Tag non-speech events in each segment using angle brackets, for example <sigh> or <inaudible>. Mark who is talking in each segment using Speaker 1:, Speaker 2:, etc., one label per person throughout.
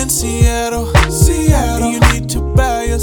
Speaker 1: in Seattle, Seattle, you need to buy or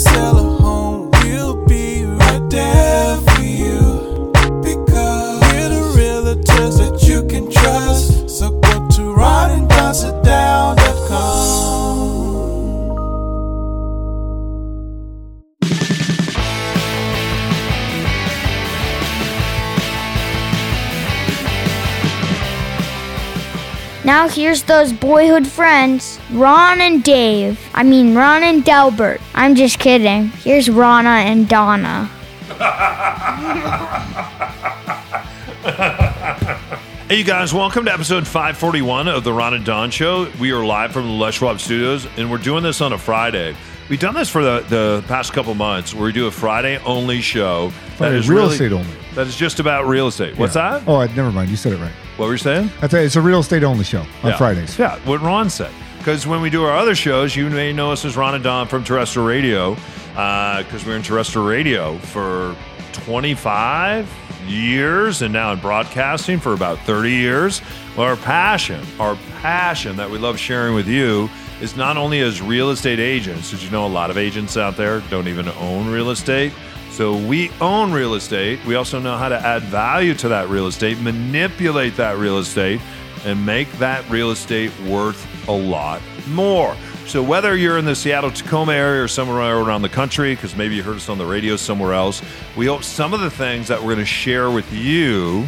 Speaker 2: Now here's those boyhood friends, Ron and Dave. I mean Ron and Delbert. I'm just kidding. Here's Rana and Donna. <laughs>
Speaker 3: Hey, you guys, welcome to episode 541 of the Ron and Don Show. We are live from the Les Schwab Studios, and we're doing this on a Friday. We've done this for the, the past couple months where we do a Friday only show.
Speaker 4: Friday,
Speaker 3: is
Speaker 4: real
Speaker 3: really-
Speaker 4: estate only.
Speaker 3: That is just about real estate. What's
Speaker 4: Yeah.
Speaker 3: that?
Speaker 4: Oh, I- never mind. You said it right.
Speaker 3: What were you saying?
Speaker 4: That's a, it's a real estate only show on
Speaker 3: Yeah.
Speaker 4: Fridays.
Speaker 3: Yeah, what Ron said. Because when we do our other shows, you may know us as Ron and Don from Terrestrial Radio, uh, because we're in Terrestrial Radio for 25 years and now in broadcasting for about 30 years. Well, our passion, our passion that we love sharing with you is not only as real estate agents, did you know a lot of agents out there don't even own real estate? So we own real estate. We also know how to add value to that real estate, manipulate that real estate, and make that real estate worth a lot more. So whether you're in the Seattle Tacoma area or somewhere around the country, because maybe you heard us on the radio somewhere else, we hope some of the things that we're going to share with you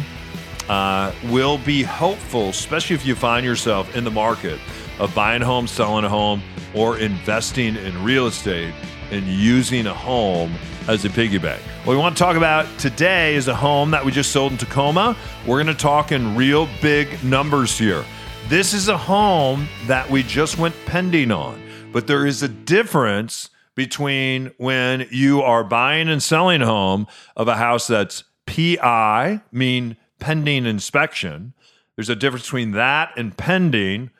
Speaker 3: uh, will be helpful, especially if you find yourself in the market of buying a home, selling a home, or investing in real estate and using a home as a piggy bank. What we want to talk about today is a home that we just sold in Tacoma. We're going to talk in real big numbers here. This is a home that we just went pending on, but there is a difference between when you are buying and selling a home of a house that's PI, mean pending inspection. There's a difference between that and pending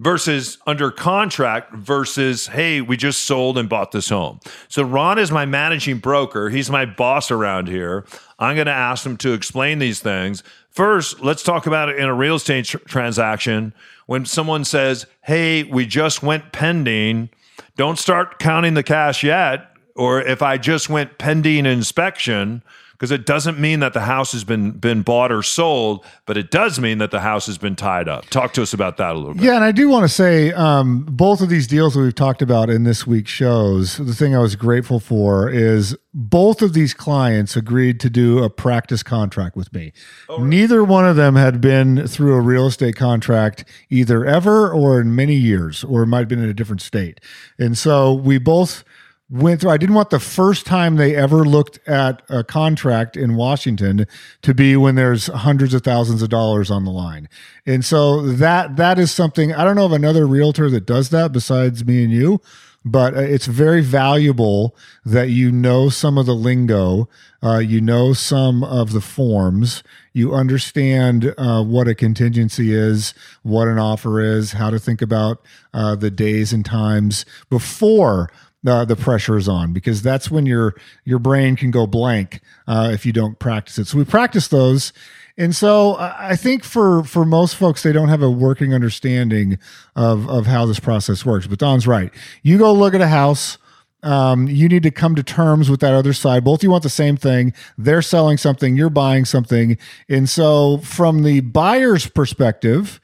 Speaker 3: versus under contract versus hey we just sold and bought this home. So ron is my managing broker. He's my boss around here. I'm going to ask him to explain these things. First let's talk about it in a real estate tr- transaction. When someone says hey we just went pending don't start counting the cash yet or if i just went pending inspection because it doesn't mean that the house has been been bought or sold, but it does mean that the house has been tied up. Talk to us about that a little bit.
Speaker 4: Yeah, and I do want to say um, both of these deals that we've talked about in this week's shows, the thing I was grateful for is both of these clients agreed to do a practice contract with me. Neither one of them had been through a real estate contract either ever or in many years, or might have been in a different state. And so we both went through. I didn't want the first time they ever looked at a contract in Washington to be when there's hundreds of thousands of dollars on the line. And so that that is something I don't know of another realtor that does that besides me and you. But uh, it's very valuable that you know some of the lingo, uh, you know some of the forms, you understand uh, what a contingency is, what an offer is, how to think about uh, the days and times before uh, the pressure is on because that's when your your brain can go blank uh, if you don't practice it. So we practice those, and so I I think for for most folks they don't have a working understanding of of how this process works. But Don's right. You go look at a house. Um, you need to come to terms with that other side. Both you want the same thing. They're selling something. You're buying something. And so, from the buyer's perspective,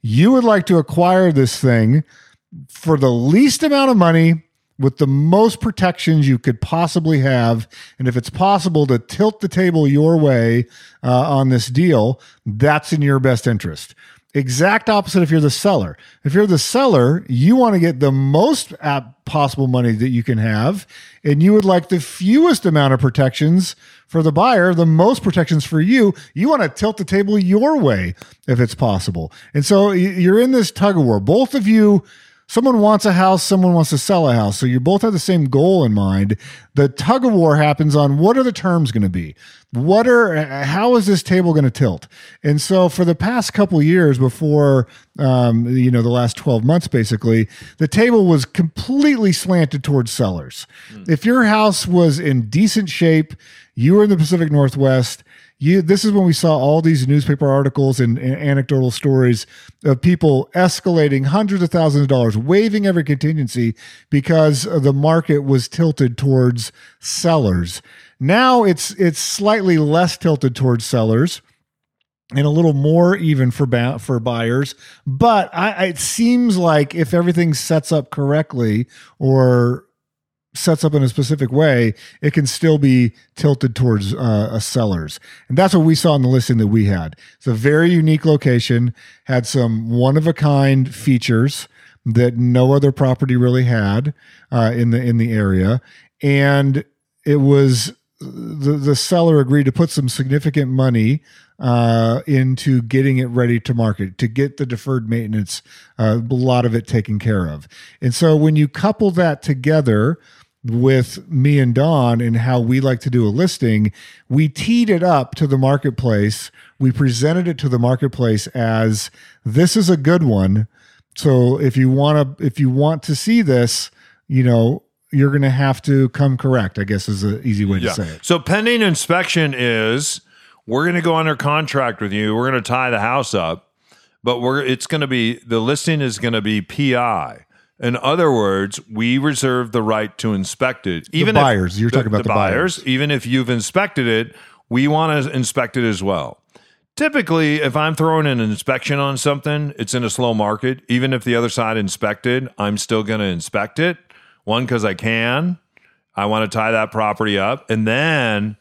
Speaker 4: you would like to acquire this thing for the least amount of money with the most protections you could possibly have. And if it's possible to tilt the table your way uh, on this deal, that's in your best interest. Exact opposite if you're the seller. If you're the seller, you want to get the most possible money that you can have, and you would like the fewest amount of protections for the buyer, the most protections for you. You want to tilt the table your way if it's possible. And so you're in this tug of war. Both of you Someone wants a house, someone wants to sell a house. So you both have the same goal in mind. The tug of war happens on what are the terms going to be? what are how is this table going to tilt and so for the past couple years before um, you know the last 12 months basically the table was completely slanted towards sellers if your house was in decent shape you were in the pacific northwest you this is when we saw all these newspaper articles and, and anecdotal stories of people escalating hundreds of thousands of dollars waiving every contingency because the market was tilted towards sellers now it's it's slightly less tilted towards sellers and a little more even for ba- for buyers. But I, it seems like if everything sets up correctly or sets up in a specific way, it can still be tilted towards uh, a sellers, and that's what we saw in the listing that we had. It's a very unique location, had some one of a kind features that no other property really had uh, in the in the area, and it was the the seller agreed to put some significant money uh, into getting it ready to market to get the deferred maintenance, uh, a lot of it taken care of. And so when you couple that together with me and Don and how we like to do a listing, we teed it up to the marketplace. We presented it to the marketplace as this is a good one. So if you want to if you want to see this, you know, you're going to have to come correct, I guess is an easy way to say it.
Speaker 3: So pending inspection is we're going to go under contract with you. We're going to tie the house up, but we're it's going to be the listing is going to be PI. In other words, we reserve the right to inspect it. Even if-
Speaker 4: buyers. You're talking about the buyers.
Speaker 3: Even if you've inspected it, we want to inspect it as well. Typically, if I'm throwing an inspection on something, it's in a slow market. Even if the other side inspected, I'm still going to inspect it. One, because I can. I want to tie that property up. And then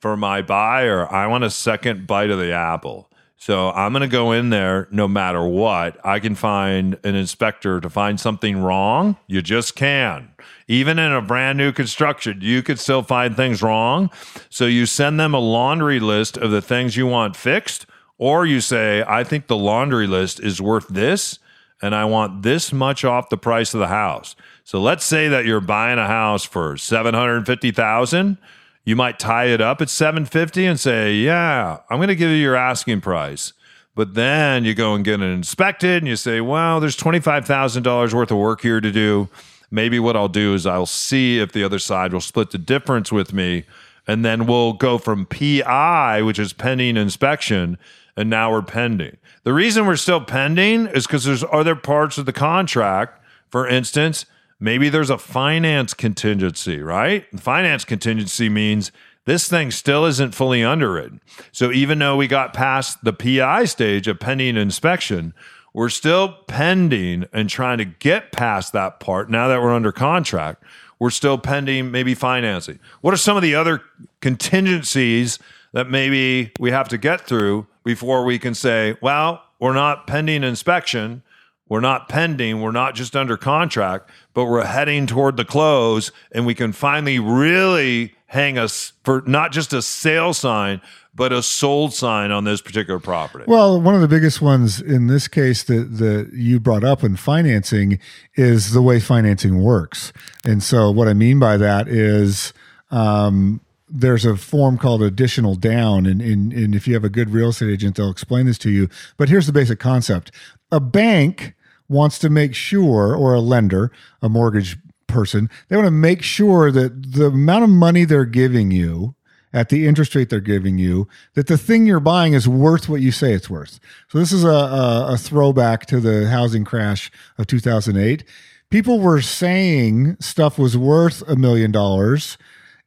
Speaker 3: for my buyer, I want a second bite of the apple. So I'm going to go in there no matter what. I can find an inspector to find something wrong. You just can. Even in a brand new construction, you could still find things wrong. So you send them a laundry list of the things you want fixed, or you say, I think the laundry list is worth this, and I want this much off the price of the house. So let's say that you're buying a house for 750,000 you might tie it up at 750 and say, "Yeah, I'm going to give you your asking price." But then you go and get it inspected and you say, "Well, there's $25,000 worth of work here to do. Maybe what I'll do is I'll see if the other side will split the difference with me." And then we'll go from PI, which is pending inspection, and now we're pending. The reason we're still pending is because there's other parts of the contract. For instance, maybe there's a finance contingency, right? Finance contingency means this thing still isn't fully underwritten. So even though we got past the PI stage of pending inspection, we're still pending and trying to get past that part now that we're under contract. We're still pending maybe financing. What are some of the other contingencies that maybe we have to get through before we can say, well, we're not pending inspection, we're not pending, we're not just under contract, but we're heading toward the close and we can finally really hang us for not just a sale sign, but a sold sign on this particular property.
Speaker 4: Well, one of the biggest ones in this case that, that you brought up in financing is the way financing works. And so, what I mean by that is um, there's a form called additional down. And, and, and if you have a good real estate agent, they'll explain this to you. But here's the basic concept a bank wants to make sure, or a lender, a mortgage person, they want to make sure that the amount of money they're giving you at the interest rate they're giving you that the thing you're buying is worth what you say it's worth. So this is a, a, a throwback to the housing crash of 2008. People were saying stuff was worth a million dollars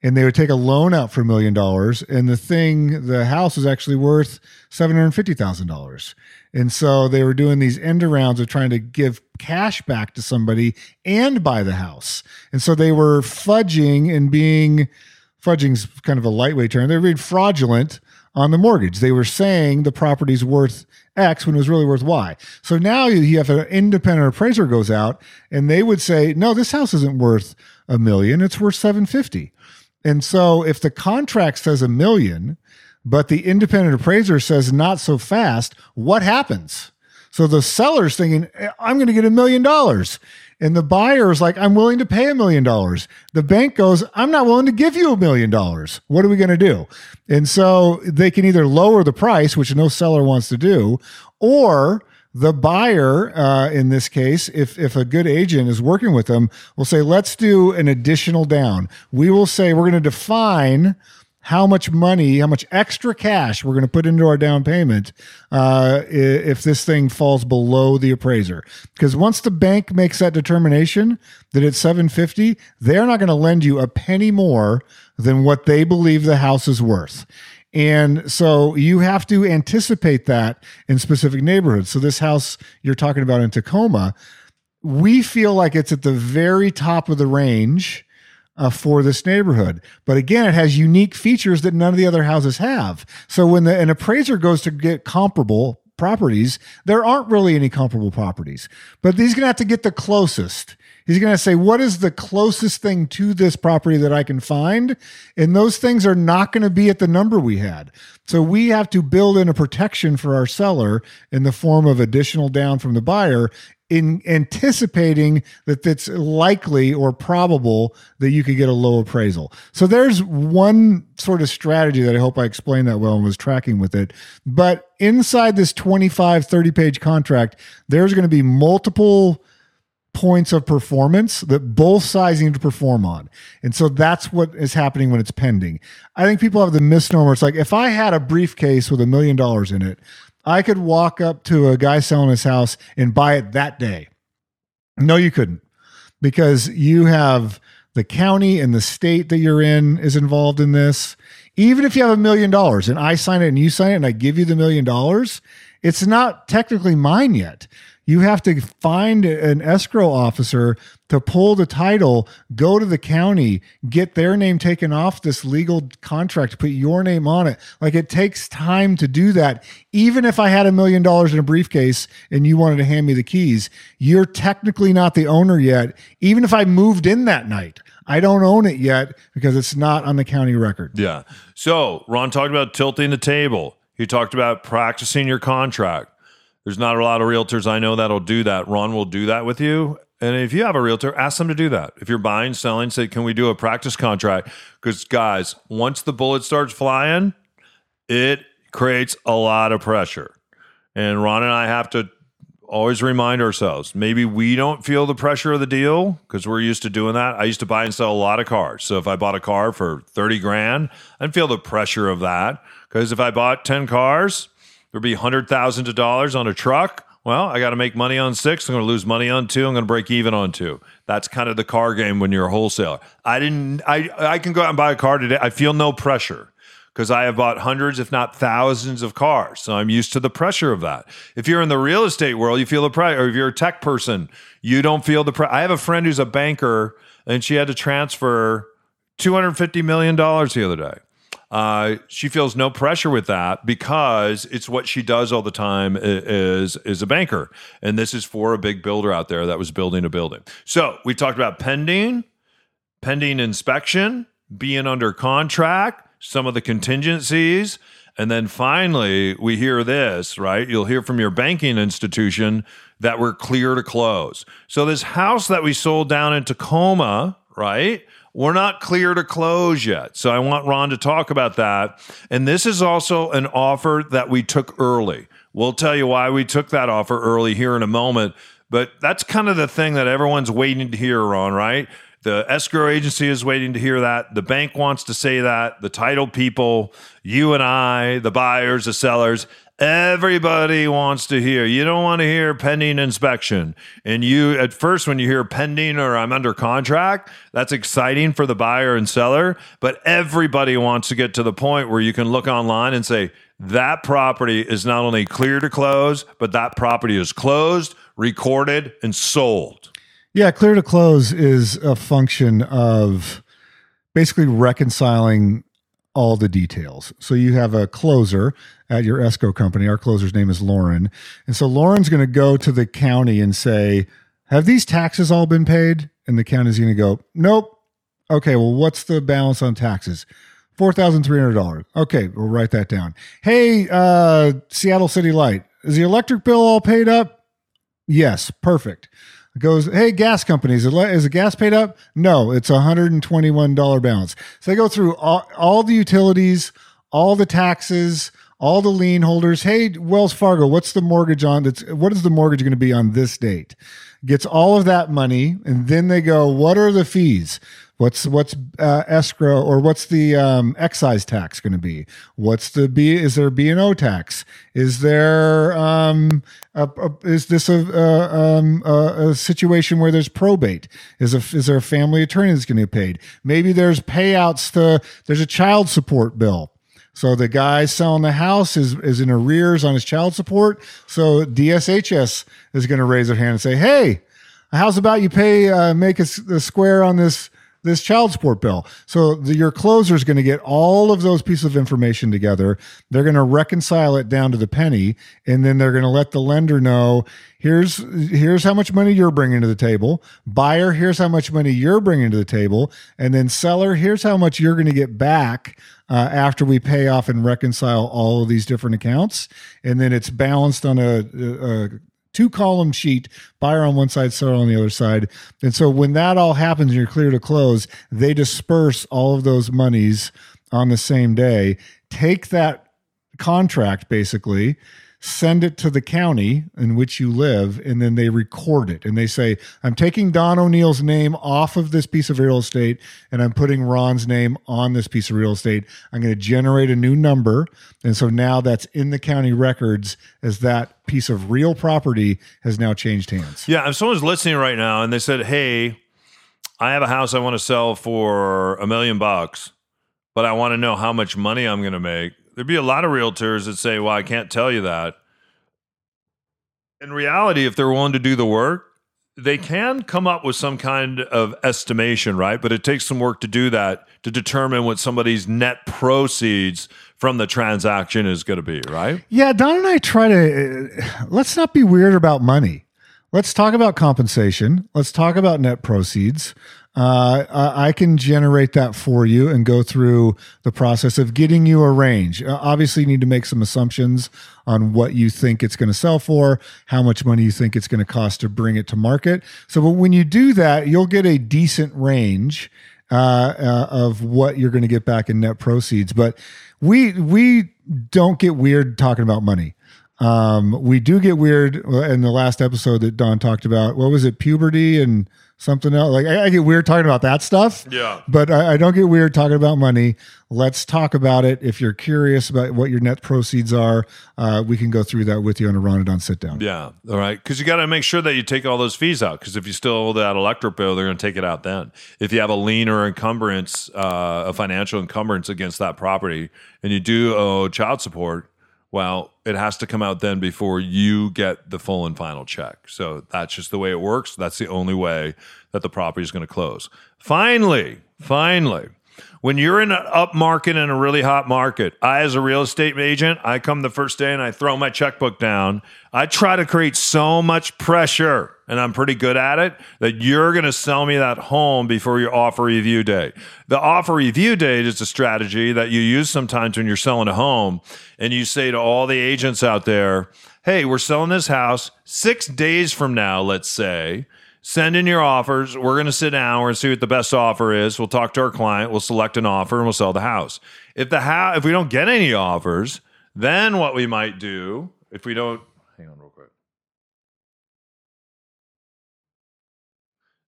Speaker 4: and they would take a loan out for a million dollars and the thing the house was actually worth $750,000. And so they were doing these end arounds of trying to give cash back to somebody and buy the house. And so they were fudging and being fudging's kind of a lightweight term. They were being fraudulent on the mortgage. They were saying the property's worth X when it was really worth Y. So now you have an independent appraiser goes out and they would say, no, this house isn't worth a million. It's worth 750. And so if the contract says a million, but the independent appraiser says not so fast, what happens? So the seller's thinking, I'm going to get a million dollars. And the buyer is like, I'm willing to pay a million dollars. The bank goes, I'm not willing to give you a million dollars. What are we going to do? And so they can either lower the price, which no seller wants to do, or the buyer, uh, in this case, if if a good agent is working with them, will say, let's do an additional down. We will say we're going to define how much money, how much extra cash we're going to put into our down payment uh, if this thing falls below the appraiser. Because once the bank makes that determination that it's 750, they're not going to lend you a penny more than what they believe the house is worth. And so you have to anticipate that in specific neighborhoods. So this house you're talking about in Tacoma, we feel like it's at the very top of the range uh, for this neighborhood. But again, it has unique features that none of the other houses have. So when the, an appraiser goes to get comparable properties, there aren't really any comparable properties. But he's going to have to get the closest. He's going to say, what is the closest thing to this property that I can find? And those things are not going to be at the number we had. So we have to build in a protection for our seller in the form of additional down from the buyer in anticipating that it's likely or probable that you could get a low appraisal. So there's one sort of strategy that I hope I explained that well and was tracking with it. But inside this 25, 30 page contract, there's going to be multiple points of performance that both sides need to perform on. And so that's what is happening when it's pending. I think people have the misnomer. It's like if I had a briefcase with a million dollars in it, I could walk up to a guy selling his house and buy it that day. No, you couldn't because you have the county and the state that you're in is involved in this. Even if you have a million dollars and I sign it and you sign it and I give you the million dollars, it's not technically mine yet. You have to find an escrow officer to pull the title, go to the county, get their name taken off this legal contract, put your name on it. Like it takes time to do that. Even if I had a million dollars in a briefcase and you wanted to hand me the keys, you're technically not the owner yet. Even if I moved in that night, I don't own it yet because it's not on the county record.
Speaker 3: Yeah. So Ron talked about tilting the table. He talked about practicing your contract. There's not a lot of realtors I know that'll do that. Ron will do that with you. And if you have a realtor, ask them to do that. If you're buying, selling, say, can we do a practice contract? Because guys, once the bullet starts flying, it creates a lot of pressure. And Ron and I have to always remind ourselves maybe we don't feel the pressure of the deal because we're used to doing that. I used to buy and sell a lot of cars. So if I bought a car for 30 grand, I'd feel the pressure of that. Because if I bought 10 cars, there'd be hundred thousands of dollars on a truck. Well, I got to make money on six. I'm going to lose money on two. I'm going to break even on two. That's kind of the car game when you're a wholesaler. I didn't. I I can go out and buy a car today. I feel no pressure because I have bought hundreds, if not thousands, of cars. So I'm used to the pressure of that. If you're in the real estate world, you feel the pressure. Or if you're a tech person, you don't feel the pressure. I have a friend who's a banker, and she had to transfer 250 million dollars the other day. Uh, she feels no pressure with that because it's what she does all the time is is a banker, and this is for a big builder out there that was building a building. So we talked about pending, pending inspection, being under contract, some of the contingencies, and then finally we hear this. Right, you'll hear from your banking institution that we're clear to close. So this house that we sold down in Tacoma, right? We're not clear to close yet. So I want Ron to talk about that. And this is also an offer that we took early. We'll tell you why we took that offer early here in a moment. But that's kind of the thing that everyone's waiting to hear, Ron, right? The escrow agency is waiting to hear that. The bank wants to say that. The title people, you and I, the buyers, the sellers, everybody wants to hear. You don't want to hear pending inspection. And you, at first, when you hear pending or I'm under contract, that's exciting for the buyer and seller. But everybody wants to get to the point where you can look online and say, that property is not only clear to close, but that property is closed, recorded, and sold.
Speaker 4: Yeah, clear to close is a function of basically reconciling all the details. So you have a closer at your escrow company. Our closer's name is Lauren. And so Lauren's going to go to the county and say, Have these taxes all been paid? And the county's going to go, Nope. Okay, well, what's the balance on taxes? $4,300. Okay, we'll write that down. Hey, uh, Seattle City Light, is the electric bill all paid up? Yes, perfect. Goes, hey, gas companies, is, the gas paid up? No, it's a $121 balance. So they go through all, all the utilities, all the taxes, all the lien holders. Hey, Wells Fargo, what's the mortgage on? That's what is the mortgage going to be on this date? Gets all of that money, and then they go, what are the fees? What's what's uh, escrow or what's the um, excise tax going to be? What's the B? Is there B and O tax? Is there um, a, a, is this a, um, a, a situation where there's probate? Is a is there a family attorney that's going to get paid? Maybe there's payouts to there's a child support bill. So the guy selling the house is is in arrears on his child support. So DSHS is going to raise their hand and say, "Hey, how's about you pay uh, make a, a square on this this child support bill?" So the, your closer is going to get all of those pieces of information together. They're going to reconcile it down to the penny, and then they're going to let the lender know. Here's here's how much money you're bringing to the table. Buyer, here's how much money you're bringing to the table, and then seller, here's how much you're going to get back uh, after we pay off and reconcile all of these different accounts, and then it's balanced on a, a, a two column sheet, buyer on one side, seller on the other side. And so when that all happens and you're clear to close, they disperse all of those monies on the same day. Take that contract basically send it to the county in which you live and then they record it. And they say i'm taking don o'neill's name off of this piece of real estate and i'm putting ron's name on this piece of real estate. I'm going to generate a new number. And so now that's in the county records as that piece of real property has now changed hands.
Speaker 3: Yeah, if someone's listening right now and they said, "Hey, I have a house I want to sell for a million bucks, but I want to know how much money I'm going to make." There'd be a lot of realtors that say, "Well, I can't tell you that." In reality, if they're willing to do the work, they can come up with some kind of estimation, right? But it takes some work to do that to determine what somebody's net proceeds from the transaction is going to be, right?
Speaker 4: Yeah, Don and I try to uh, let's not be weird about money. Let's talk about compensation. Let's talk about net proceeds. Uh, I can generate that for you and go through the process of getting you a range. Uh, obviously, you need to make some assumptions on what you think it's going to sell for, how much money you think it's going to cost to bring it to market. So, when you do that, you'll get a decent range uh, uh, of what you're going to get back in net proceeds. But we we don't get weird talking about money. Um, we do get weird in the last episode that Don talked about. What was it, puberty and something else? Like I, I get weird talking about that stuff.
Speaker 3: Yeah.
Speaker 4: but I, I don't get weird talking about money. Let's talk about it. If you're curious about what your net proceeds are, uh, we can go through that with you on a Ron and Don sit down.
Speaker 3: Yeah. All right. Because you got to make sure that you take all those fees out. Because if you still owe that electric bill, they're going to take it out then. If you have a lien or encumbrance, uh, a financial encumbrance against that property, and you do owe child support, well, it has to come out then before you get the full and final check. So that's just the way it works. That's the only way that the property is going to close. Finally, finally, when you're in an up market and a really hot market, I, as a real estate agent, I come the first day and I throw my checkbook down. I try to create so much pressure, and I'm pretty good at it, that you're going to sell me that home before your offer review date. The offer review date is a strategy that you use sometimes when you're selling a home, and you say to all the agents out there, hey, we're selling this house six days from now, let's say send in your offers. We're going to sit down. We're going to see what the best offer is. We'll talk to our client. We'll select an offer and we'll sell the house. If the house, if we don't get any offers, then what we might do, if we don't, hang on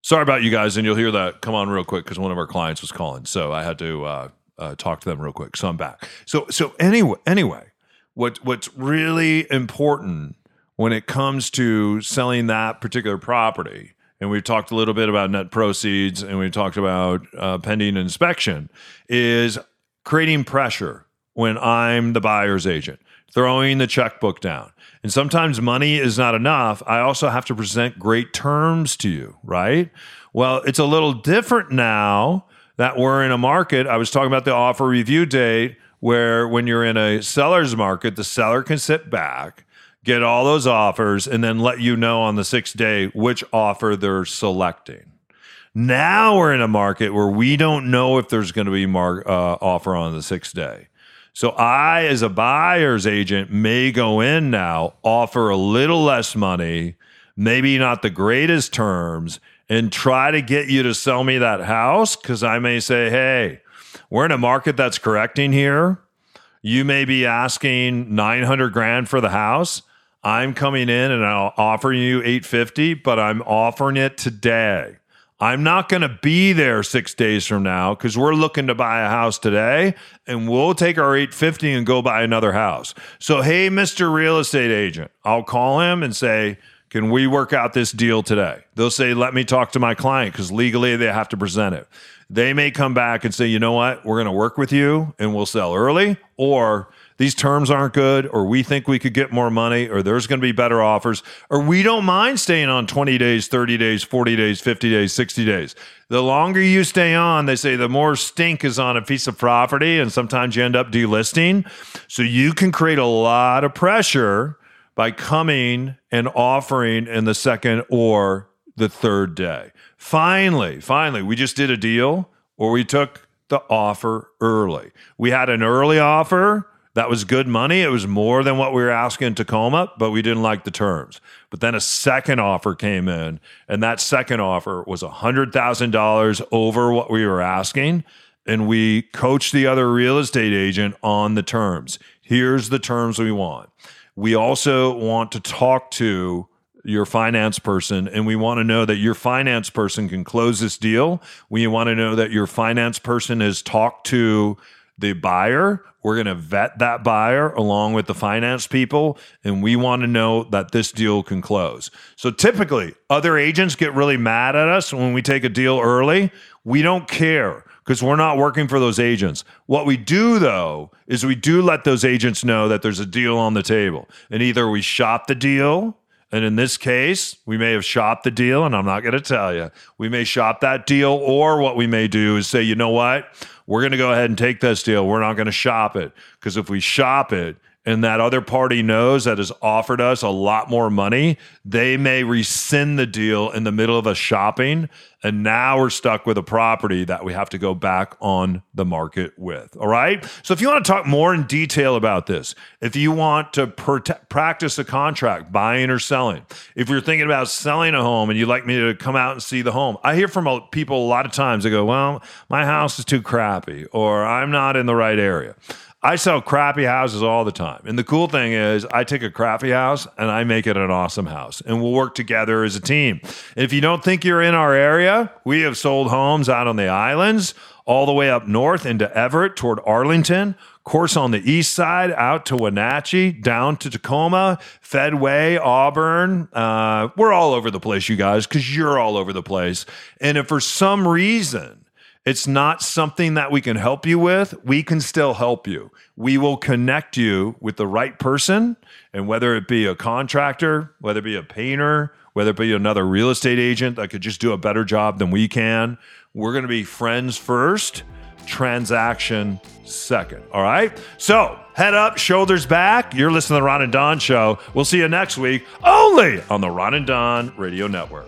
Speaker 3: Sorry about you guys, and you'll hear that come on real quick because one of our clients was calling, so I had to uh, uh, talk to them real quick. So I'm back. So so anyway, anyway, what what's really important when it comes to selling that particular property, and we've talked a little bit about net proceeds, and we talked about uh, pending inspection, is creating pressure when I'm the buyer's agent, throwing the checkbook down. And sometimes money is not enough. I also have to present great terms to you, right? Well, it's a little different now that we're in a market. I was talking about the offer review date, where when you're in a seller's market, the seller can sit back, get all those offers, and then let you know on the sixth day which offer they're selecting. Now we're in a market where we don't know if there's going to be mar- uh, offer on the sixth day. So I, as a buyer's agent, may go in now, offer a little less money, maybe not the greatest terms, and try to get you to sell me that house because I may say, hey, we're in a market that's correcting here. You may be asking 900 grand for the house. I'm coming in and I'll offer you 850, but I'm offering it today. I'm not going to be there six days from now because we're looking to buy a house today and we'll take our 850 and go buy another house. So, hey, Mr. Real Estate Agent, I'll call him and say, can we work out this deal today? They'll say, let me talk to my client because legally they have to present it. They may come back and say, you know what, we're going to work with you and we'll sell early, or these terms aren't good, or we think we could get more money, or there's going to be better offers, or we don't mind staying on 20 days, 30 days, 40 days, 50 days, 60 days. The longer you stay on, they say the more stink is on a piece of property, and sometimes you end up delisting. So you can create a lot of pressure by coming and offering in the second or the third day. Finally, finally, we just did a deal or we took the offer early. We had an early offer that was good money. It was more than what we were asking in Tacoma, but we didn't like the terms. But then a second offer came in, and that second offer was $100,000 over what we were asking. And we coached the other real estate agent on the terms. Here's the terms we want. We also want to talk to your finance person and we want to know that your finance person can close this deal. We want to know that your finance person has talked to the buyer. We're going to vet that buyer along with the finance people, and we want to know that this deal can close. So typically, other agents get really mad at us when we take a deal early. We don't care because we're not working for those agents. What we do, though, is we do let those agents know that there's a deal on the table. And either we shop the deal, and in this case, we may have shopped the deal, and I'm not going to tell you. We may shop that deal, or what we may do is say, you know what? We're going to go ahead and take this deal. We're not going to shop it. Because if we shop it, and that other party knows that has offered us a lot more money, they may rescind the deal in the middle of a shopping. And now we're stuck with a property that we have to go back on the market with. All right. So if you want to talk more in detail about this, if you want to practice a contract, buying or selling, if you're thinking about selling a home and you'd like me to come out and see the home, I hear from people a lot of times. They go, well, my house is too crappy or I'm not in the right area. I sell crappy houses all the time. And the cool thing is, I take a crappy house and I make it an awesome house. And we'll work together as a team. If you don't think you're in our area, we have sold homes out on the islands, all the way up north into Everett toward Arlington, course on the east side out to Wenatchee, down to Tacoma, Fedway, Auburn. Uh, we're all over the place, you guys, because you're all over the place. And if for some reason, it's not something that we can help you with. We can still help you. We will connect you with the right person. And whether it be a contractor, whether it be a painter, whether it be another real estate agent that could just do a better job than we can, we're going to be friends first, transaction second. All right. So head up, shoulders back. You're listening to the Ron and Don show. We'll see you next week only on the Ron and Don Radio Network.